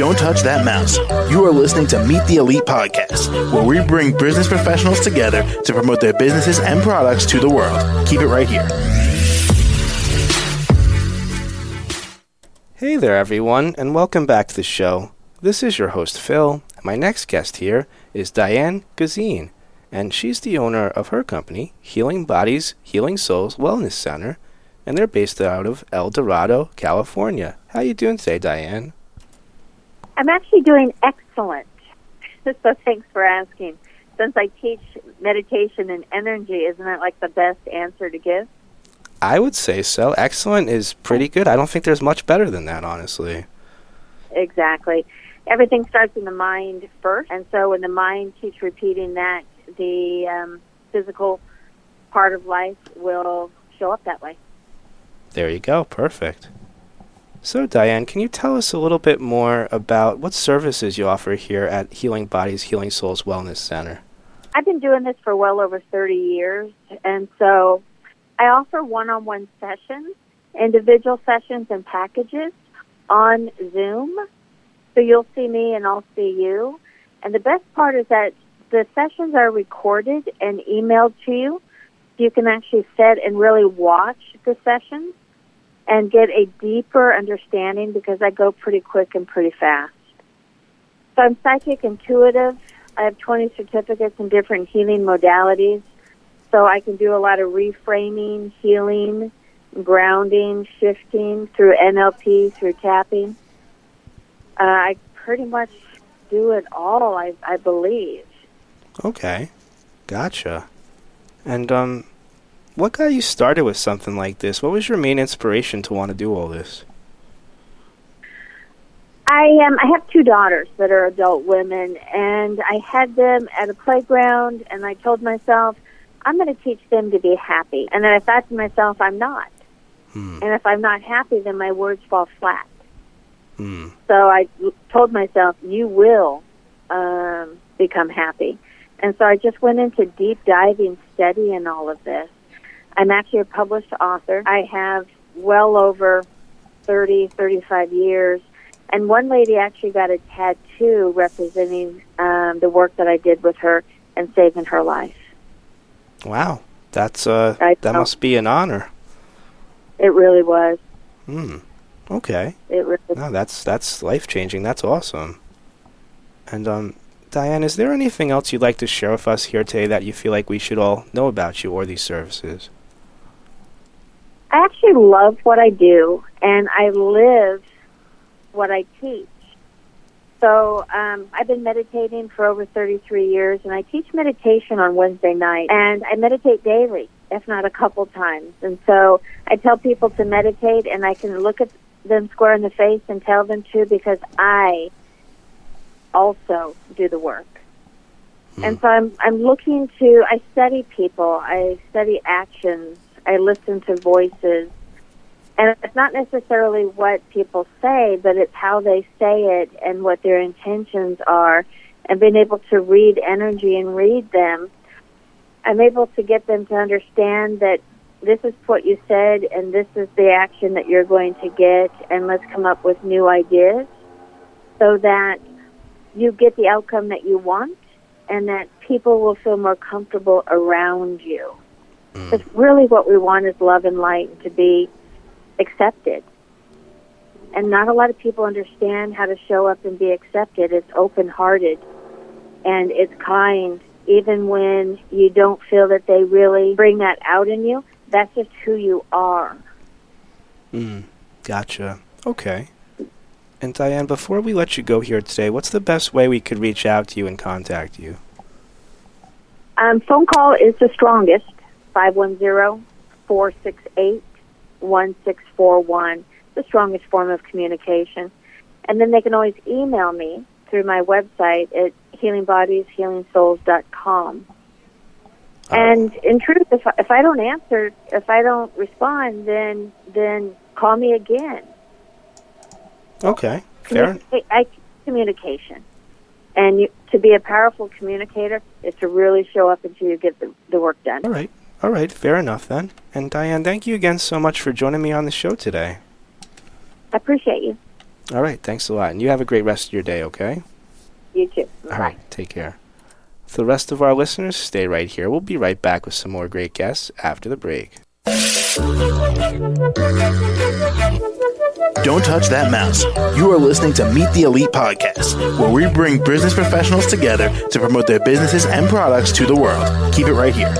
Don't touch that mouse. You are listening to Meet the Elite podcast, where we bring business professionals together to promote their businesses and products to the world. Keep it right here. Hey there, everyone, and welcome back to the show. This is your host, Phil. My next guest here is Diane Gysin, and she's the owner of her company, Healing Bodies, Healing Souls Wellness Center, and they're based out of El Dorado, California. How you doing today, Diane? I'm actually doing excellent. so thanks for asking. Since I teach meditation and energy, isn't that like the best answer to give? I would say so. Excellent is pretty good. I don't think there's much better than that, honestly. Exactly. Everything starts in the mind first, and so when the mind keeps repeating that, the um, physical part of life will show up that way. There you go. Perfect. So, Diane, can you tell us a little bit more about what services you offer here at Healing Bodies, Healing Souls Wellness Center? I've been doing this for well over 30 years, and so I offer one on one sessions, individual sessions, and packages on Zoom. So you'll see me and I'll see you. And the best part is that the sessions are recorded and emailed to you. You can actually sit and really watch the sessions and get a deeper understanding because I go pretty quick and pretty fast. So I'm psychic intuitive. I have 20 certificates in different healing modalities. So I can do a lot of reframing, healing, grounding, shifting through NLP, through tapping. Uh, I pretty much do it all, I, I believe. Okay. Gotcha. And um what got you started with something like this? What was your main inspiration to want to do all this? I um I have two daughters that are adult women and I had them at a playground and I told myself I'm going to teach them to be happy. And then I thought to myself I'm not. Hmm. And if I'm not happy then my words fall flat. Hmm. So I told myself you will um become happy. And so I just went into deep diving study in all of this. I'm actually a published author. I have well over 30, 35 years. And one lady actually got a tattoo representing um, the work that I did with her and saving her life. Wow. That's uh I that know. must be an honor. It really was. Hmm. Okay. It really No, that's that's life changing. That's awesome. And um Diane, is there anything else you'd like to share with us here today that you feel like we should all know about you or these services? I actually love what I do, and I live what I teach. So um, I've been meditating for over 33 years, and I teach meditation on Wednesday night, and I meditate daily, if not a couple times. And so I tell people to meditate, and I can look at them square in the face and tell them to because I also do the work. And so I'm I'm looking to I study people, I study actions, I listen to voices. And it's not necessarily what people say, but it's how they say it and what their intentions are and being able to read energy and read them. I'm able to get them to understand that this is what you said and this is the action that you're going to get and let's come up with new ideas so that you get the outcome that you want and that people will feel more comfortable around you. Because really what we want is love and light to be accepted. And not a lot of people understand how to show up and be accepted. It's open hearted and it's kind. Even when you don't feel that they really bring that out in you, that's just who you are. Hmm. Gotcha. Okay. And Diane, before we let you go here today, what's the best way we could reach out to you and contact you? Um, phone call is the strongest, 510-468-1641, the strongest form of communication. And then they can always email me through my website at healingbodieshealingsouls.com. And in truth, if I, if I don't answer, if I don't respond, then then call me again. Okay. Fair. Communicate, I, communication. And you, to be a powerful communicator is to really show up until you get the, the work done. All right. All right. Fair enough then. And Diane, thank you again so much for joining me on the show today. I appreciate you. All right. Thanks a lot. And you have a great rest of your day, okay? You too. All right. Take care. For the rest of our listeners, stay right here. We'll be right back with some more great guests after the break. Don't touch that mouse. You are listening to Meet the Elite Podcast, where we bring business professionals together to promote their businesses and products to the world. Keep it right here.